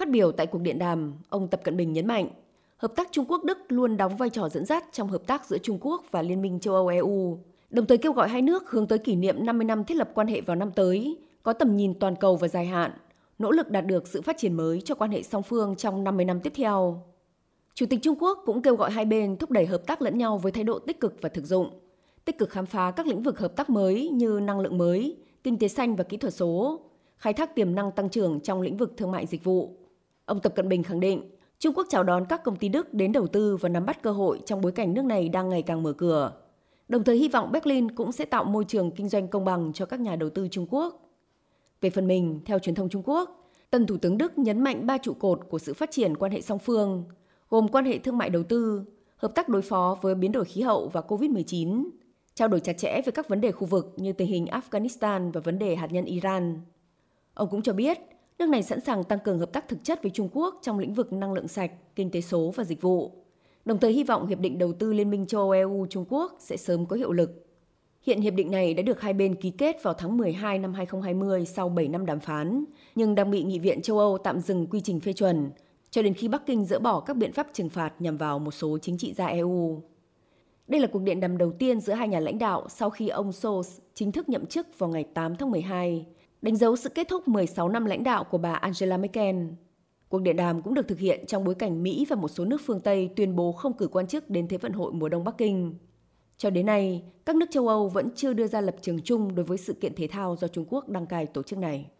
Phát biểu tại cuộc điện đàm, ông Tập Cận Bình nhấn mạnh, hợp tác Trung Quốc-Đức luôn đóng vai trò dẫn dắt trong hợp tác giữa Trung Quốc và Liên minh châu Âu EU, đồng thời kêu gọi hai nước hướng tới kỷ niệm 50 năm thiết lập quan hệ vào năm tới, có tầm nhìn toàn cầu và dài hạn, nỗ lực đạt được sự phát triển mới cho quan hệ song phương trong 50 năm tiếp theo. Chủ tịch Trung Quốc cũng kêu gọi hai bên thúc đẩy hợp tác lẫn nhau với thái độ tích cực và thực dụng, tích cực khám phá các lĩnh vực hợp tác mới như năng lượng mới, kinh tế xanh và kỹ thuật số, khai thác tiềm năng tăng trưởng trong lĩnh vực thương mại dịch vụ. Ông Tập Cận Bình khẳng định, Trung Quốc chào đón các công ty Đức đến đầu tư và nắm bắt cơ hội trong bối cảnh nước này đang ngày càng mở cửa. Đồng thời hy vọng Berlin cũng sẽ tạo môi trường kinh doanh công bằng cho các nhà đầu tư Trung Quốc. Về phần mình, theo truyền thông Trung Quốc, Tân Thủ tướng Đức nhấn mạnh ba trụ cột của sự phát triển quan hệ song phương, gồm quan hệ thương mại đầu tư, hợp tác đối phó với biến đổi khí hậu và COVID-19, trao đổi chặt chẽ về các vấn đề khu vực như tình hình Afghanistan và vấn đề hạt nhân Iran. Ông cũng cho biết, nước này sẵn sàng tăng cường hợp tác thực chất với Trung Quốc trong lĩnh vực năng lượng sạch, kinh tế số và dịch vụ. Đồng thời hy vọng Hiệp định Đầu tư Liên minh châu Âu EU Trung Quốc sẽ sớm có hiệu lực. Hiện hiệp định này đã được hai bên ký kết vào tháng 12 năm 2020 sau 7 năm đàm phán, nhưng đang bị Nghị viện châu Âu tạm dừng quy trình phê chuẩn, cho đến khi Bắc Kinh dỡ bỏ các biện pháp trừng phạt nhằm vào một số chính trị gia EU. Đây là cuộc điện đàm đầu tiên giữa hai nhà lãnh đạo sau khi ông Scholz chính thức nhậm chức vào ngày 8 tháng 12, đánh dấu sự kết thúc 16 năm lãnh đạo của bà Angela Merkel. Cuộc điện đàm cũng được thực hiện trong bối cảnh Mỹ và một số nước phương Tây tuyên bố không cử quan chức đến Thế vận hội mùa đông Bắc Kinh. Cho đến nay, các nước châu Âu vẫn chưa đưa ra lập trường chung đối với sự kiện thể thao do Trung Quốc đăng cai tổ chức này.